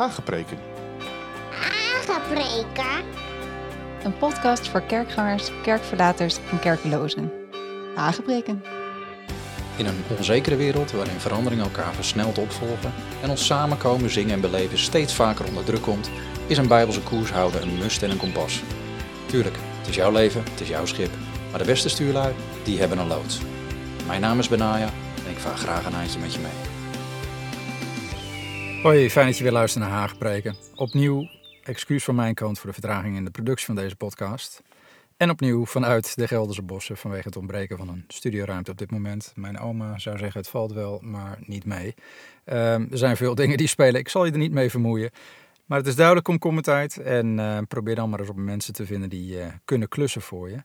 Hagepreken. Hagepreken? Een podcast voor kerkgangers, kerkverlaters en kerklozen. Hagepreken. In een onzekere wereld waarin veranderingen elkaar versneld opvolgen en ons samenkomen, zingen en beleven steeds vaker onder druk komt, is een bijbelse koers houden een must en een kompas. Tuurlijk, het is jouw leven, het is jouw schip, maar de beste stuurlui, die hebben een loods. Mijn naam is Benaya en ik vaar graag een eindje met je mee. Hoi, fijn dat je weer luistert naar Haagpreken. Opnieuw excuus van mijn kant voor de vertraging in de productie van deze podcast. En opnieuw vanuit de Gelderse bossen vanwege het ontbreken van een studioruimte op dit moment. Mijn oma zou zeggen het valt wel, maar niet mee. Ehm, er zijn veel dingen die spelen, ik zal je er niet mee vermoeien. Maar het is duidelijk komkommertijd en uh, probeer dan maar eens op mensen te vinden die uh, kunnen klussen voor je.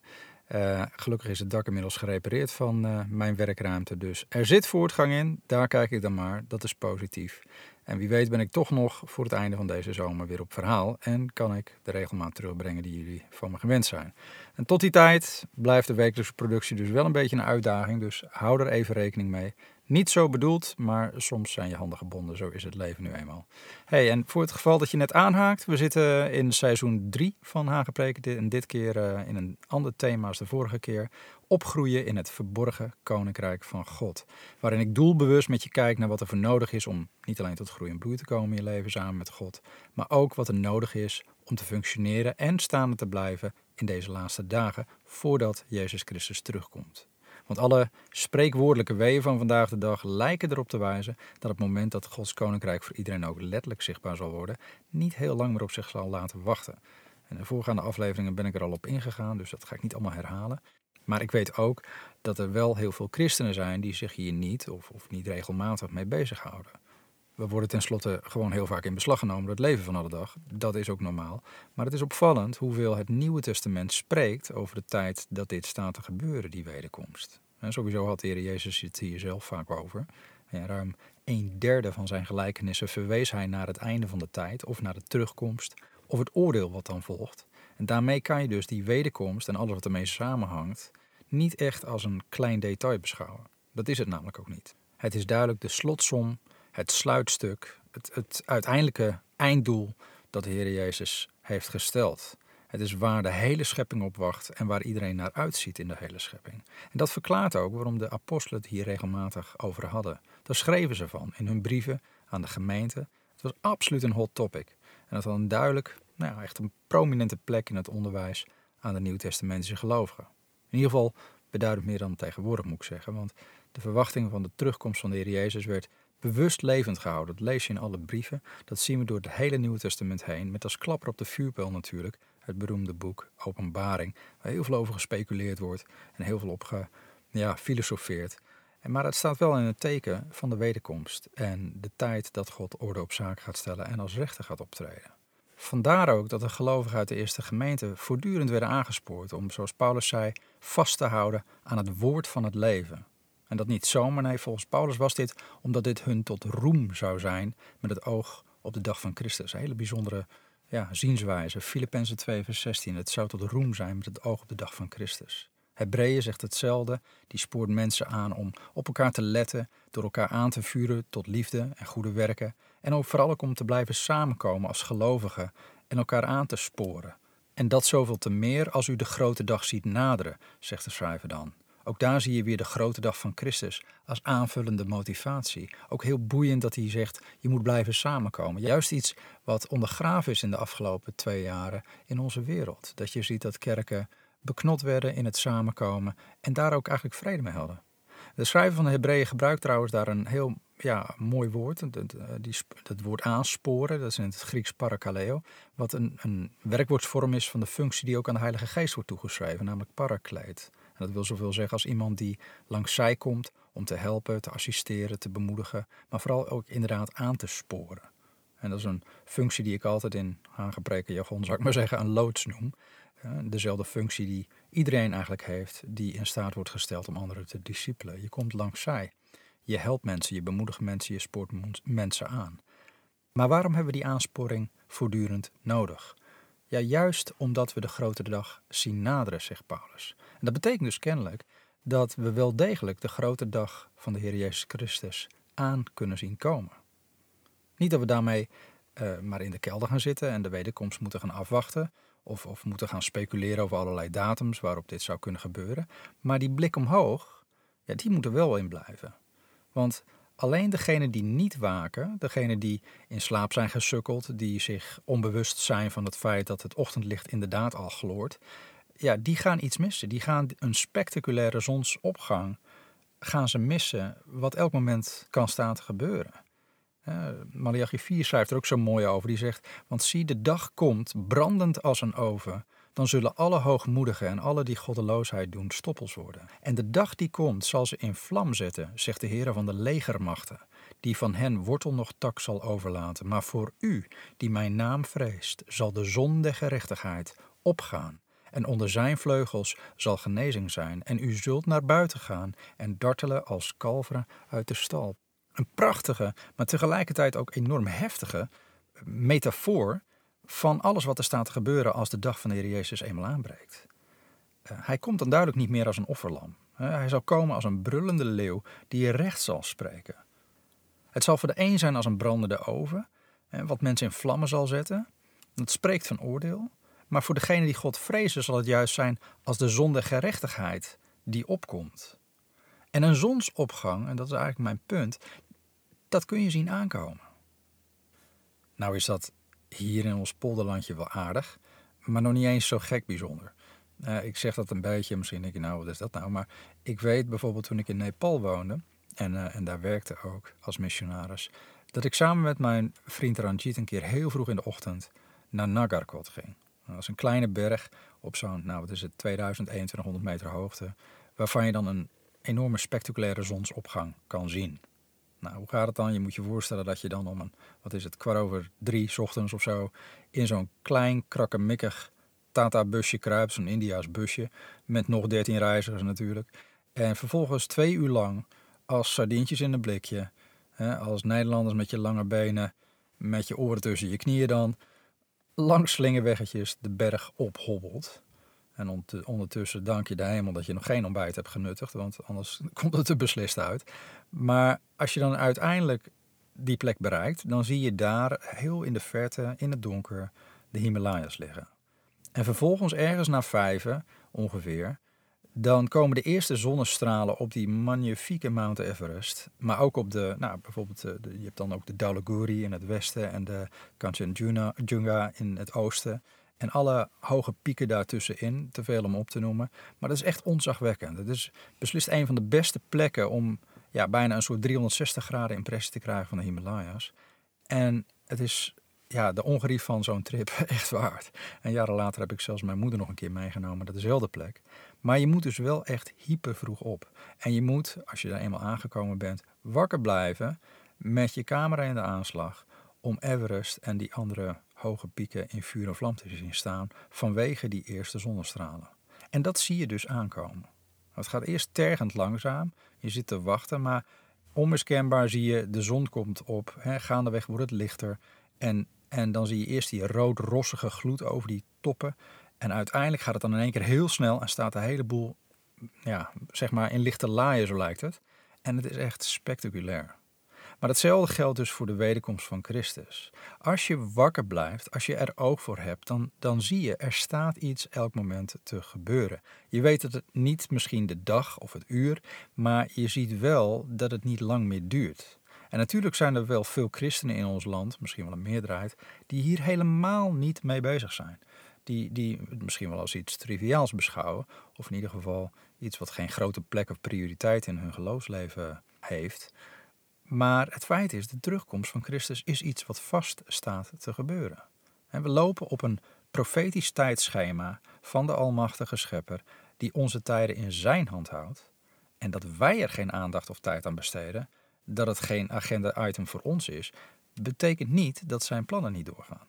Uh, gelukkig is het dak inmiddels gerepareerd van mijn werkruimte, dus er zit voortgang in. Daar kijk ik dan maar, dat is positief. En wie weet ben ik toch nog voor het einde van deze zomer weer op verhaal en kan ik de regelmaat terugbrengen die jullie van me gewend zijn. En tot die tijd blijft de wekelijkse productie dus wel een beetje een uitdaging, dus hou er even rekening mee. Niet zo bedoeld, maar soms zijn je handen gebonden. Zo is het leven nu eenmaal. Hey, en voor het geval dat je net aanhaakt, we zitten in seizoen 3 van Hagepreken. En dit keer uh, in een ander thema als de vorige keer. Opgroeien in het verborgen koninkrijk van God. Waarin ik doelbewust met je kijk naar wat er voor nodig is om niet alleen tot groei en bloei te komen in je leven samen met God. Maar ook wat er nodig is om te functioneren en staande te blijven in deze laatste dagen voordat Jezus Christus terugkomt. Want alle spreekwoordelijke weeën van vandaag de dag lijken erop te wijzen dat het moment dat Gods koninkrijk voor iedereen ook letterlijk zichtbaar zal worden, niet heel lang meer op zich zal laten wachten. En in de voorgaande afleveringen ben ik er al op ingegaan, dus dat ga ik niet allemaal herhalen. Maar ik weet ook dat er wel heel veel christenen zijn die zich hier niet of, of niet regelmatig mee bezighouden. We worden tenslotte gewoon heel vaak in beslag genomen door het leven van alle dag. Dat is ook normaal. Maar het is opvallend hoeveel het Nieuwe Testament spreekt over de tijd dat dit staat te gebeuren, die wederkomst. Sowieso had de Heer Jezus het hier zelf vaak over. En ruim een derde van zijn gelijkenissen verwees hij naar het einde van de tijd, of naar de terugkomst, of het oordeel wat dan volgt. En daarmee kan je dus die wederkomst en alles wat ermee samenhangt, niet echt als een klein detail beschouwen. Dat is het namelijk ook niet. Het is duidelijk de slotsom het sluitstuk, het, het uiteindelijke einddoel dat de Heer Jezus heeft gesteld. Het is waar de hele schepping op wacht en waar iedereen naar uitziet in de hele schepping. En dat verklaart ook waarom de apostelen het hier regelmatig over hadden. Daar schreven ze van in hun brieven aan de gemeente. Het was absoluut een hot topic. En dat had een duidelijk, nou ja, echt een prominente plek in het onderwijs aan de Nieuwtestamentische gelovigen. In ieder geval beduidend meer dan tegenwoordig moet ik zeggen, want de verwachting van de terugkomst van de Heer Jezus werd bewust levend gehouden. Dat lees je in alle brieven. Dat zien we door het hele Nieuwe Testament heen. Met als klapper op de vuurpijl natuurlijk het beroemde boek Openbaring. Waar heel veel over gespeculeerd wordt en heel veel op ge, ja. Maar het staat wel in het teken van de wederkomst en de tijd dat God orde op zaken gaat stellen en als rechter gaat optreden. Vandaar ook dat de gelovigen uit de eerste gemeente voortdurend werden aangespoord om, zoals Paulus zei, vast te houden aan het woord van het leven. En dat niet zomaar, nee, volgens Paulus was dit omdat dit hun tot roem zou zijn met het oog op de dag van Christus. Een hele bijzondere ja, zienswijze. Filippenzen 2 vers 16. Het zou tot roem zijn met het oog op de dag van Christus. Hebreeën zegt hetzelfde. Die spoort mensen aan om op elkaar te letten, door elkaar aan te vuren tot liefde en goede werken. En ook vooral ook om te blijven samenkomen als gelovigen en elkaar aan te sporen. En dat zoveel te meer als u de grote dag ziet naderen, zegt de schrijver dan. Ook daar zie je weer de grote dag van Christus als aanvullende motivatie. Ook heel boeiend dat hij zegt, je moet blijven samenkomen. Juist iets wat ondergraven is in de afgelopen twee jaren in onze wereld. Dat je ziet dat kerken beknot werden in het samenkomen en daar ook eigenlijk vrede mee hadden. De schrijver van de Hebreeën gebruikt trouwens daar een heel ja, mooi woord. Dat, woord aansporen, dat is in het Grieks parakaleo. Wat een, een werkwoordsvorm is van de functie die ook aan de Heilige Geest wordt toegeschreven, namelijk parakleet. En dat wil zoveel zeggen als iemand die langs zij komt om te helpen, te assisteren, te bemoedigen, maar vooral ook inderdaad aan te sporen. En dat is een functie die ik altijd in aangepreken jargon, zou ik maar zeggen, een loods noem. Dezelfde functie die iedereen eigenlijk heeft, die in staat wordt gesteld om anderen te discipelen. Je komt langs zij. Je helpt mensen, je bemoedigt mensen, je spoort mensen aan. Maar waarom hebben we die aansporing voortdurend nodig? Ja, juist omdat we de grote dag zien naderen, zegt Paulus. En dat betekent dus kennelijk dat we wel degelijk de grote dag van de Heer Jezus Christus aan kunnen zien komen. Niet dat we daarmee eh, maar in de kelder gaan zitten en de wederkomst moeten gaan afwachten. Of, of moeten gaan speculeren over allerlei datums waarop dit zou kunnen gebeuren. Maar die blik omhoog, ja, die moet er wel in blijven. Want alleen degenen die niet waken, degenen die in slaap zijn gesukkeld, die zich onbewust zijn van het feit dat het ochtendlicht inderdaad al gloort, ja, die gaan iets missen. Die gaan een spectaculaire zonsopgang gaan ze missen, wat elk moment kan staan te gebeuren. Uh, Malachi 4 schrijft er ook zo mooi over. Die zegt: Want zie, de dag komt, brandend als een oven. Dan zullen alle hoogmoedigen en alle die goddeloosheid doen stoppels worden. En de dag die komt, zal ze in vlam zetten, zegt de Heer van de legermachten, die van hen wortel nog tak zal overlaten. Maar voor u, die mijn naam vreest, zal de zon der gerechtigheid opgaan en onder zijn vleugels zal genezing zijn. En u zult naar buiten gaan en dartelen als kalveren uit de stal. Een prachtige, maar tegelijkertijd ook enorm heftige metafoor van alles wat er staat te gebeuren als de dag van de Heer Jezus eenmaal aanbreekt. Uh, hij komt dan duidelijk niet meer als een offerlam. Uh, hij zal komen als een brullende leeuw die recht zal spreken. Het zal voor de een zijn als een brandende oven, uh, wat mensen in vlammen zal zetten. Dat spreekt van oordeel. Maar voor degene die God vrezen zal het juist zijn als de zonde gerechtigheid die opkomt. En een zonsopgang, en dat is eigenlijk mijn punt, dat kun je zien aankomen. Nou is dat hier in ons polderlandje wel aardig, maar nog niet eens zo gek bijzonder. Uh, ik zeg dat een beetje, misschien denk je nou, wat is dat nou? Maar ik weet bijvoorbeeld toen ik in Nepal woonde en, uh, en daar werkte ook als missionaris, dat ik samen met mijn vriend Ranjit een keer heel vroeg in de ochtend naar Nagarkot ging. Dat is een kleine berg op zo'n, nou wat is het, 2100 meter hoogte, waarvan je dan een enorme spectaculaire zonsopgang kan zien. Nou, hoe gaat het dan? Je moet je voorstellen dat je dan om een, wat is het, kwart over drie ochtends of zo, in zo'n klein, krakkemikkig Tata-busje kruipt, zo'n India's busje, met nog 13 reizigers natuurlijk. En vervolgens twee uur lang, als sardientjes in een blikje, hè, als Nederlanders met je lange benen, met je oren tussen je knieën dan, langs slingerweggetjes de berg ophobbelt. En ondertussen dank je de hemel dat je nog geen ontbijt hebt genuttigd, want anders komt het er beslist uit. Maar als je dan uiteindelijk die plek bereikt, dan zie je daar heel in de verte, in het donker, de Himalaya's liggen. En vervolgens ergens na vijven ongeveer, dan komen de eerste zonnestralen op die magnifieke Mount Everest. Maar ook op de, nou bijvoorbeeld, eh, je hebt dan ook de Dhaulagiri in het westen en de Kanchenjunga in het oosten. En alle hoge pieken daartussenin, te veel om op te noemen. Maar dat is echt onzagwekkend. Het is beslist een van de beste plekken om ja, bijna een soort 360 graden impressie te krijgen van de Himalaya's. En het is ja, de ongerief van zo'n trip echt waard. En jaren later heb ik zelfs mijn moeder nog een keer meegenomen naar dezelfde plek. Maar je moet dus wel echt hyper vroeg op. En je moet, als je daar eenmaal aangekomen bent, wakker blijven met je camera in de aanslag om Everest en die andere hoge pieken in vuur en vlam te zien staan vanwege die eerste zonnestralen. En dat zie je dus aankomen. Het gaat eerst tergend langzaam, je zit te wachten, maar onmiskenbaar zie je de zon komt op, hè, gaandeweg wordt het lichter en, en dan zie je eerst die rood-rossige gloed over die toppen en uiteindelijk gaat het dan in één keer heel snel en staat een heleboel, ja, zeg maar in lichte laaien, zo lijkt het. En het is echt spectaculair. Maar hetzelfde geldt dus voor de wederkomst van Christus. Als je wakker blijft, als je er oog voor hebt, dan, dan zie je er staat iets elk moment te gebeuren. Je weet het niet misschien de dag of het uur, maar je ziet wel dat het niet lang meer duurt. En natuurlijk zijn er wel veel christenen in ons land, misschien wel een meerderheid, die hier helemaal niet mee bezig zijn die, die misschien wel als iets triviaals beschouwen. Of in ieder geval iets wat geen grote plek of prioriteit in hun geloofsleven heeft. Maar het feit is, de terugkomst van Christus is iets wat vast staat te gebeuren. En we lopen op een profetisch tijdschema van de Almachtige Schepper, die onze tijden in zijn hand houdt. En dat wij er geen aandacht of tijd aan besteden, dat het geen agenda-item voor ons is, betekent niet dat zijn plannen niet doorgaan.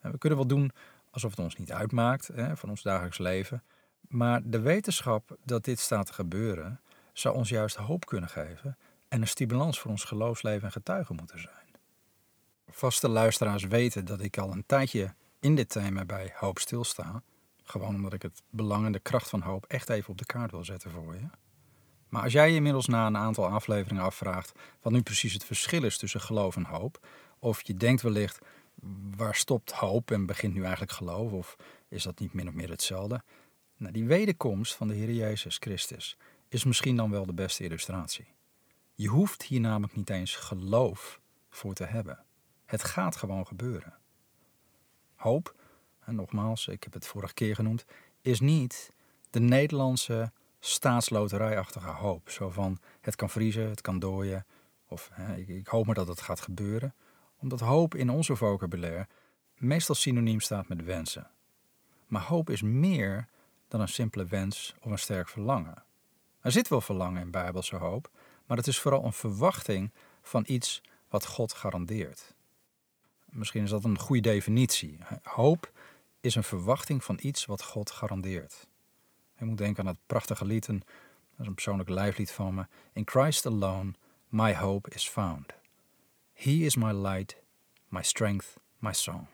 we kunnen wel doen alsof het ons niet uitmaakt hè, van ons dagelijks leven. Maar de wetenschap dat dit staat te gebeuren, zou ons juist hoop kunnen geven en een stimulans voor ons geloofsleven en getuigen moeten zijn. Vaste luisteraars weten dat ik al een tijdje in dit thema bij hoop stilsta. Gewoon omdat ik het belang en de kracht van hoop echt even op de kaart wil zetten voor je. Maar als jij je inmiddels na een aantal afleveringen afvraagt wat nu precies het verschil is tussen geloof en hoop, of je denkt wellicht waar stopt hoop en begint nu eigenlijk geloof? Of is dat niet min of meer hetzelfde? Nou, die wederkomst van de Heer Jezus Christus is misschien dan wel de beste illustratie. Je hoeft hier namelijk niet eens geloof voor te hebben. Het gaat gewoon gebeuren. Hoop, en nogmaals, ik heb het vorige keer genoemd, is niet de Nederlandse staatsloterijachtige hoop. Zo van het kan vriezen, het kan dooien, of hè, ik, ik hoop maar dat het gaat gebeuren. Omdat hoop in onze vocabulaire meestal synoniem staat met wensen. Maar hoop is meer dan een simpele wens of een sterk verlangen. Er zit wel verlangen in bijbelse hoop, maar het is vooral een verwachting van iets wat God garandeert. Misschien is dat een goede definitie. Hoop is een verwachting van iets wat God garandeert. Je moet denken aan het prachtige lied, dat is een persoonlijk lijflied van me. In Christ alone, my hope is found. He is my light, my strength, my song.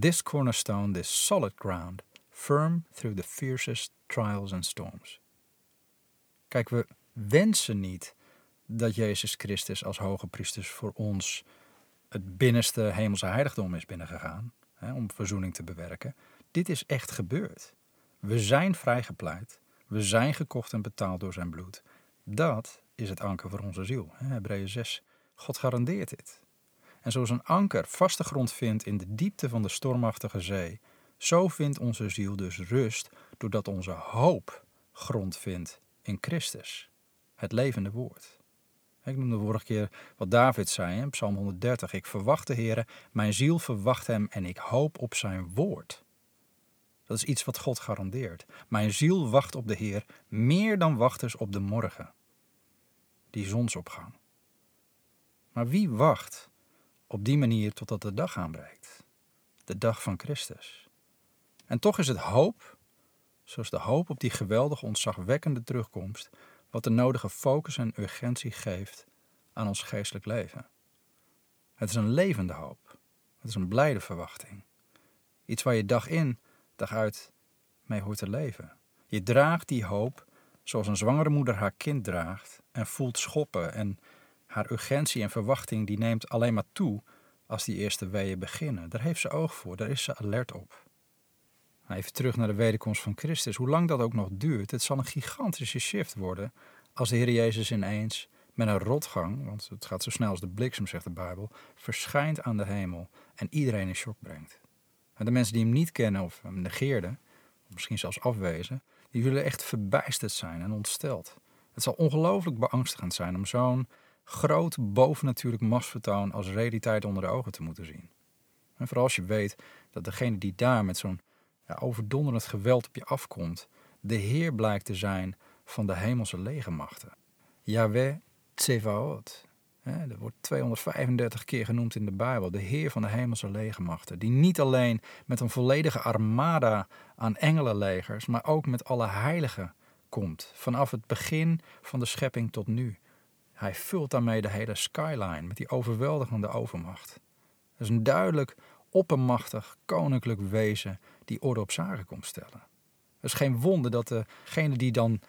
This cornerstone, this solid ground, firm through the fiercest trials and storms. Kijk, we wensen niet dat Jezus Christus als hoge priester voor ons het binnenste hemelse heiligdom is binnengegaan hè, om verzoening te bewerken. Dit is echt gebeurd. We zijn vrijgepleit. We zijn gekocht en betaald door zijn bloed. Dat is het anker voor onze ziel. Hebreeën 6. God garandeert dit. En zoals een anker vaste grond vindt in de diepte van de stormachtige zee, zo vindt onze ziel dus rust doordat onze hoop grond vindt in Christus, het levende woord. Ik noemde de vorige keer wat David zei in Psalm 130. Ik verwacht de Heer, mijn ziel verwacht hem en ik hoop op zijn woord. Dat is iets wat God garandeert. Mijn ziel wacht op de Heer meer dan wachters op de morgen. Die zonsopgang. Maar wie wacht op die manier totdat de dag aanbreekt? De dag van Christus. En toch is het hoop, zoals de hoop op die geweldige, ontzagwekkende terugkomst, wat de nodige focus en urgentie geeft aan ons geestelijk leven. Het is een levende hoop. Het is een blijde verwachting. Iets waar je dag in, dag uit mee hoort te leven. Je draagt die hoop zoals een zwangere moeder haar kind draagt en voelt schoppen en haar urgentie en verwachting die neemt alleen maar toe als die eerste weeën beginnen. Daar heeft ze oog voor, daar is ze alert op. Even terug naar de wederkomst van Christus. Hoe lang dat ook nog duurt, het zal een gigantische shift worden als de Heer Jezus ineens met een rotgang, want het gaat zo snel als de bliksem, zegt de Bijbel, verschijnt aan de hemel en iedereen in shock brengt. En de mensen die hem niet kennen of hem negeerden, of misschien zelfs afwezen, die zullen echt verbijsterd zijn en ontsteld. Het zal ongelooflijk beangstigend zijn om zo'n groot bovennatuurlijk machtsvertoon als realiteit onder de ogen te moeten zien. En vooral als je weet dat degene die daar met zo'n overdonderend geweld op je afkomt, de Heer blijkt te zijn van de hemelse legermachten. Yahweh Tsevaot. Dat wordt 235 keer genoemd in de Bijbel. De Heer van de hemelse legermachten. Die niet alleen met een volledige armada aan engelenlegers, maar ook met alle heiligen komt. Vanaf het begin van de schepping tot nu. Hij vult daarmee de hele skyline met die overweldigende overmacht. Dat is een duidelijk oppermachtig koninklijk wezen die orde op zaken komt stellen. Het is geen wonder dat degenen die dan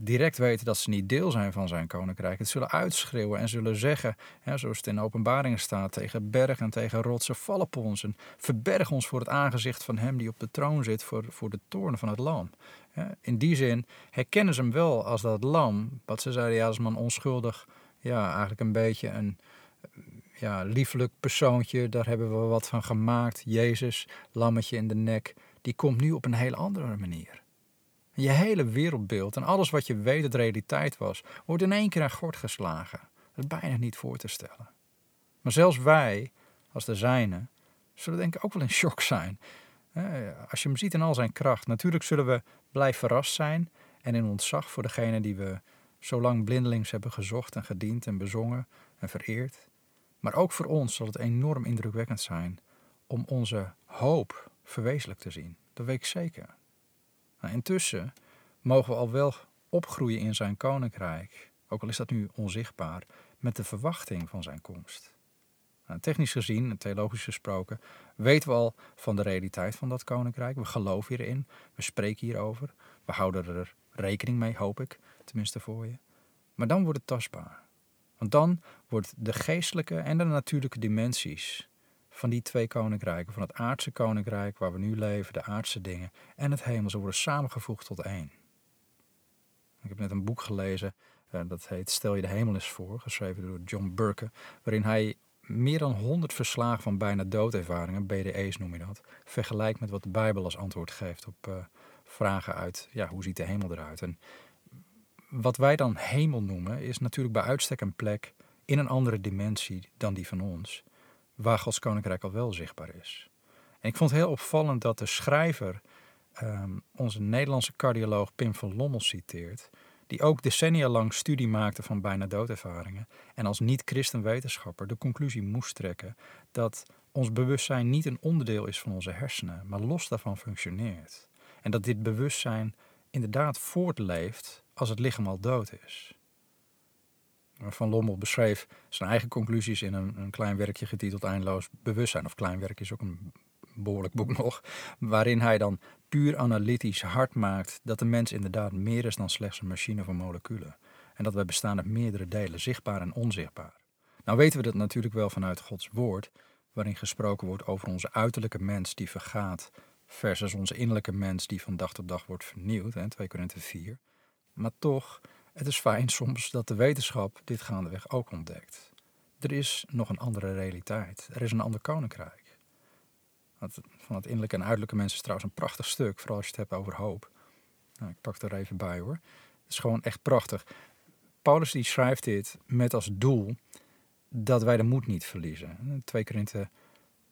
direct weten dat ze niet deel zijn van zijn koninkrijk, het zullen uitschreeuwen en zullen zeggen, hè, zoals het in openbaringen staat, tegen bergen en tegen rotsen, val op ons en verberg ons voor het aangezicht van hem die op de troon zit, voor, voor de toorn van het lam. In die zin herkennen ze hem wel als dat lam, wat ze zeiden, ja, als man onschuldig, ja, eigenlijk een beetje een ja, liefelijk persoontje, daar hebben we wat van gemaakt. Jezus, lammetje in de nek, die komt nu op een hele andere manier. Je hele wereldbeeld en alles wat je weet dat realiteit was, wordt in één keer aan gort geslagen. Dat is bijna niet voor te stellen. Maar zelfs wij, als de zijne, zullen denk ik ook wel in shock zijn. Als je hem ziet in al zijn kracht. Natuurlijk zullen we blij verrast zijn en in ontzag voor degene die we zo lang blindelings hebben gezocht en gediend en bezongen en vereerd. Maar ook voor ons zal het enorm indrukwekkend zijn om onze hoop verwezenlijk te zien. Dat weet ik zeker. Nou, intussen mogen we al wel opgroeien in zijn koninkrijk, ook al is dat nu onzichtbaar, met de verwachting van zijn komst. Nou, technisch gezien, en theologisch gesproken, weten we al van de realiteit van dat koninkrijk. We geloven hierin, we spreken hierover, we houden er rekening mee, hoop ik, tenminste voor je. Maar dan wordt het tastbaar. Want dan wordt de geestelijke en de natuurlijke dimensies van die twee koninkrijken, van het aardse koninkrijk waar we nu leven, de aardse dingen, en het hemelse worden samengevoegd tot één. Ik heb net een boek gelezen, uh, dat heet Stel je de hemel eens voor, geschreven door John Burke, waarin hij meer dan 100 verslagen van bijna doodervaringen, BDE's noem je dat, vergelijkt met wat de Bijbel als antwoord geeft op uh, vragen uit, ja, hoe ziet de hemel eruit? En wat wij dan hemel noemen, is natuurlijk bij uitstek een plek in een andere dimensie dan die van ons, waar Gods koninkrijk al wel zichtbaar is. En ik vond het heel opvallend dat de schrijver um, onze Nederlandse cardioloog Pim van Lommel citeert, die ook decennia lang studie maakte van bijna doodervaringen en als niet-christen-wetenschapper de conclusie moest trekken dat ons bewustzijn niet een onderdeel is van onze hersenen, maar los daarvan functioneert. En dat dit bewustzijn inderdaad voortleeft als het lichaam al dood is. Van Lommel beschreef zijn eigen conclusies in een, een klein werkje getiteld Eindeloos Bewustzijn. Of klein werk is ook een behoorlijk boek nog. Waarin hij dan puur analytisch hard maakt dat de mens inderdaad meer is dan slechts een machine van moleculen. En dat wij bestaan uit meerdere delen, zichtbaar en onzichtbaar. Nou weten we dat natuurlijk wel vanuit Gods woord, waarin gesproken wordt over onze uiterlijke mens die vergaat, versus onze innerlijke mens die van dag tot dag wordt vernieuwd, hè, 2 Korinthe 4. Maar toch, het is fijn soms dat de wetenschap dit gaandeweg ook ontdekt. Er is nog een andere realiteit. Er is een ander koninkrijk. Van het innerlijke en uiterlijke mens is trouwens een prachtig stuk, vooral als je het hebt over hoop. Nou, ik pak er even bij hoor. Het is gewoon echt prachtig. Paulus die schrijft dit met als doel dat wij de moed niet verliezen. 2 Korinthe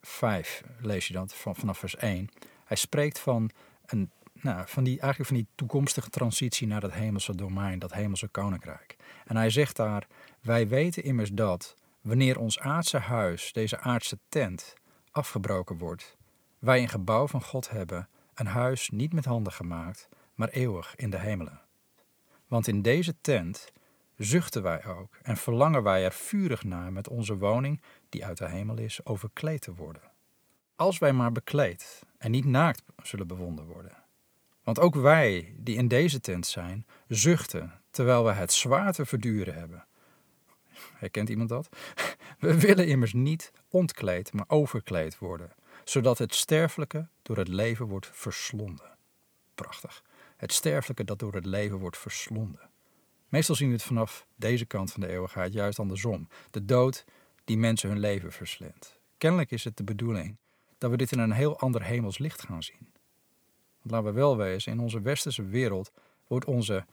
5 lees je dat vanaf vers 1. Hij spreekt van een nou, van die, eigenlijk van die toekomstige transitie naar dat hemelse domein, dat hemelse koninkrijk. En hij zegt daar: Wij weten immers dat wanneer ons aardse huis, deze aardse tent, afgebroken wordt, wij een gebouw van God hebben, een huis niet met handen gemaakt, maar eeuwig in de hemelen. Want in deze tent zuchten wij ook en verlangen wij er vurig naar met onze woning, die uit de hemel is, overkleed te worden. Als wij maar bekleed en niet naakt zullen bevonden worden. Want ook wij, die in deze tent zijn, zuchten terwijl we het zwaar te verduren hebben. Herkent iemand dat? We willen immers niet ontkleed, maar overkleed worden, zodat het sterfelijke door het leven wordt verslonden. Prachtig. Het sterfelijke dat door het leven wordt verslonden. Meestal zien we het vanaf deze kant van de eeuwigheid juist andersom. De dood die mensen hun leven verslindt. Kennelijk is het de bedoeling dat we dit in een heel ander hemels licht gaan zien laten we wel wezen, in onze westerse wereld wordt onze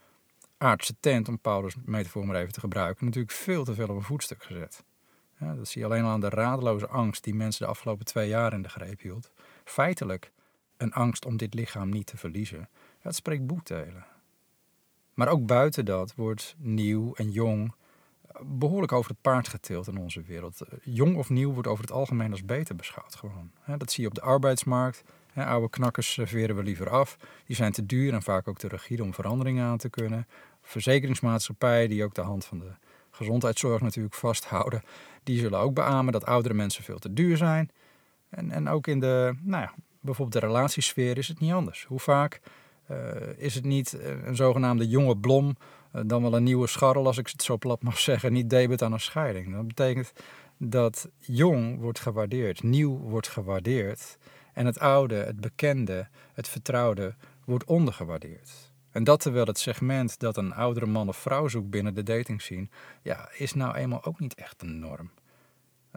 aardse tent, om Paulus' metafoor maar even te gebruiken, natuurlijk veel te veel op een voetstuk gezet. Dat zie je alleen al aan de radeloze angst die mensen de afgelopen twee jaar in de greep hield. Feitelijk een angst om dit lichaam niet te verliezen. Het spreekt boekdelen. Maar ook buiten dat wordt nieuw en jong behoorlijk over het paard getild in onze wereld. Jong of nieuw wordt over het algemeen als beter beschouwd gewoon. Dat zie je op de arbeidsmarkt, oude knakkers serveren we liever af. Die zijn te duur en vaak ook te rigide om veranderingen aan te kunnen. Verzekeringsmaatschappijen die ook de hand van de gezondheidszorg natuurlijk vasthouden. Die zullen ook beamen dat oudere mensen veel te duur zijn. En, en ook in de, nou ja, bijvoorbeeld de relatiesfeer is het niet anders. Hoe vaak uh, is het niet een zogenaamde jonge blom, dan wel een nieuwe scharrel, als ik het zo plat mag zeggen, niet debet aan een scheiding. Dat betekent dat jong wordt gewaardeerd, nieuw wordt gewaardeerd. En het oude, het bekende, het vertrouwde wordt ondergewaardeerd. En dat terwijl het segment dat een oudere man of vrouw zoekt binnen de dating scene, ja, is nou eenmaal ook niet echt een norm.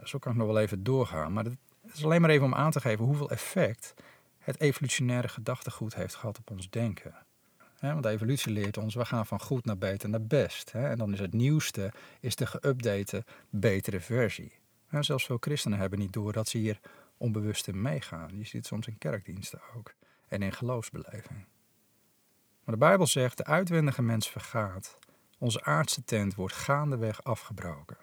Zo kan ik nog wel even doorgaan, maar het is alleen maar even om aan te geven hoeveel effect het evolutionaire gedachtegoed heeft gehad op ons denken. want de evolutie leert ons, we gaan van goed naar beter naar best. En dan is het nieuwste is de geüpdate, betere versie. zelfs veel christenen hebben niet door dat ze hier onbewust in meegaan. Je ziet soms in kerkdiensten ook en in geloofsbeleving. Maar de Bijbel zegt: de uitwendige mens vergaat. Onze aardse tent wordt gaandeweg afgebroken.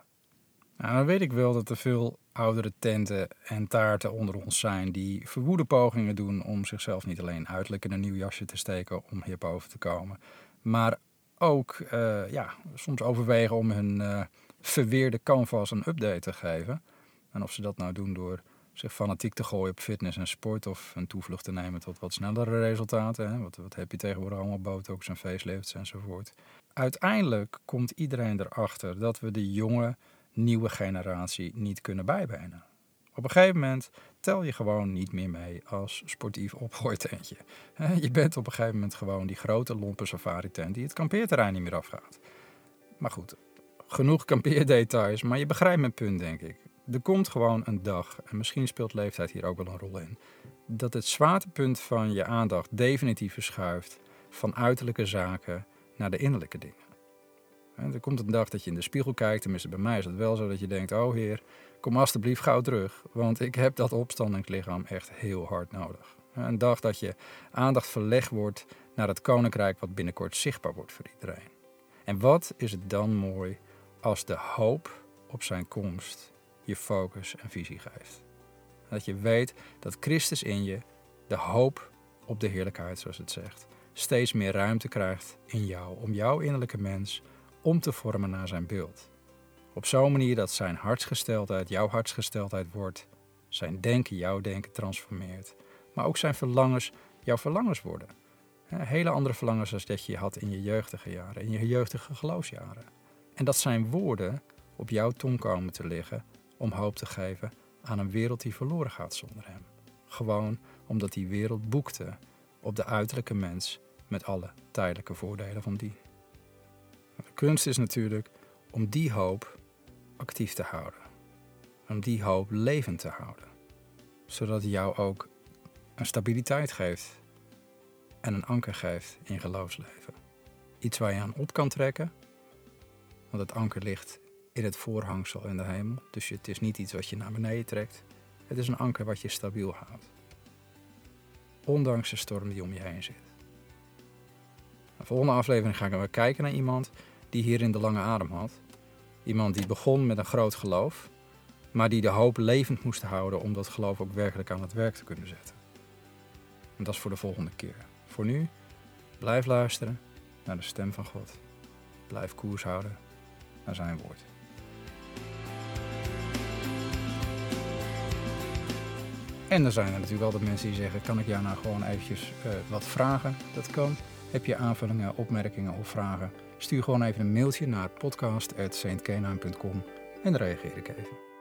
Nou, dan weet ik wel dat er veel oudere tenten en taarten onder ons zijn die verwoede pogingen doen om zichzelf niet alleen uiterlijk in een nieuw jasje te steken om hierboven te komen, maar ook uh, ja, soms overwegen om hun uh, verweerde canvas een update te geven. En of ze dat nou doen door zich fanatiek te gooien op fitness en sport of een toevlucht te nemen tot wat snellere resultaten. Hè? Wat, wat heb je tegenwoordig allemaal, botox en facelifts enzovoort. Uiteindelijk komt iedereen erachter dat we de jonge, nieuwe generatie niet kunnen bijbenen. Op een gegeven moment tel je gewoon niet meer mee als sportief opgooitentje. Je bent op een gegeven moment gewoon die grote lompe safari-tent die het kampeerterrein niet meer afgaat. Maar goed, genoeg kampeerdetails, maar je begrijpt mijn punt, denk ik. Er komt gewoon een dag, en misschien speelt leeftijd hier ook wel een rol in, dat het zwaartepunt van je aandacht definitief verschuift van uiterlijke zaken naar de innerlijke dingen. Er komt een dag dat je in de spiegel kijkt, tenminste bij mij is het wel zo dat je denkt, oh heer, kom alstublieft gauw terug, want ik heb dat opstandingslichaam echt heel hard nodig. Een dag dat je aandacht verlegd wordt naar het koninkrijk wat binnenkort zichtbaar wordt voor iedereen. En wat is het dan mooi als de hoop op zijn komst je focus en visie geeft. Dat je weet dat Christus in je, de hoop op de heerlijkheid zoals het zegt, steeds meer ruimte krijgt in jou om jouw innerlijke mens om te vormen naar zijn beeld. Op zo'n manier dat zijn hartsgesteldheid jouw hartsgesteldheid wordt, zijn denken jouw denken transformeert, maar ook zijn verlangens jouw verlangens worden. Hele andere verlangens als dat je had in je jeugdige jaren, in je jeugdige geloofsjaren. En dat zijn woorden op jouw tong komen te liggen om hoop te geven aan een wereld die verloren gaat zonder hem. Gewoon omdat die wereld boekte op de uiterlijke mens met alle tijdelijke voordelen van die. De kunst is natuurlijk om die hoop actief te houden. Om die hoop levend te houden. Zodat het jou ook een stabiliteit geeft en een anker geeft in geloofsleven. Iets waar je aan op kan trekken, want het anker ligt in het voorhangsel in de hemel. Dus het is niet iets wat je naar beneden trekt. Het is een anker wat je stabiel houdt. Ondanks de storm die om je heen zit. De volgende aflevering ga ik weer kijken naar iemand die hierin de lange adem had. Iemand die begon met een groot geloof, maar die de hoop levend moest houden om dat geloof ook werkelijk aan het werk te kunnen zetten. En dat is voor de volgende keer. Voor nu, blijf luisteren naar de stem van God. Blijf koers houden naar zijn woord. En er zijn er natuurlijk altijd mensen die zeggen: kan ik jou nou gewoon eventjes uh, wat vragen? Dat kan. Heb je aanvullingen, opmerkingen of vragen? Stuur gewoon even een mailtje naar podcast.saintkenaan.com en dan reageer ik even.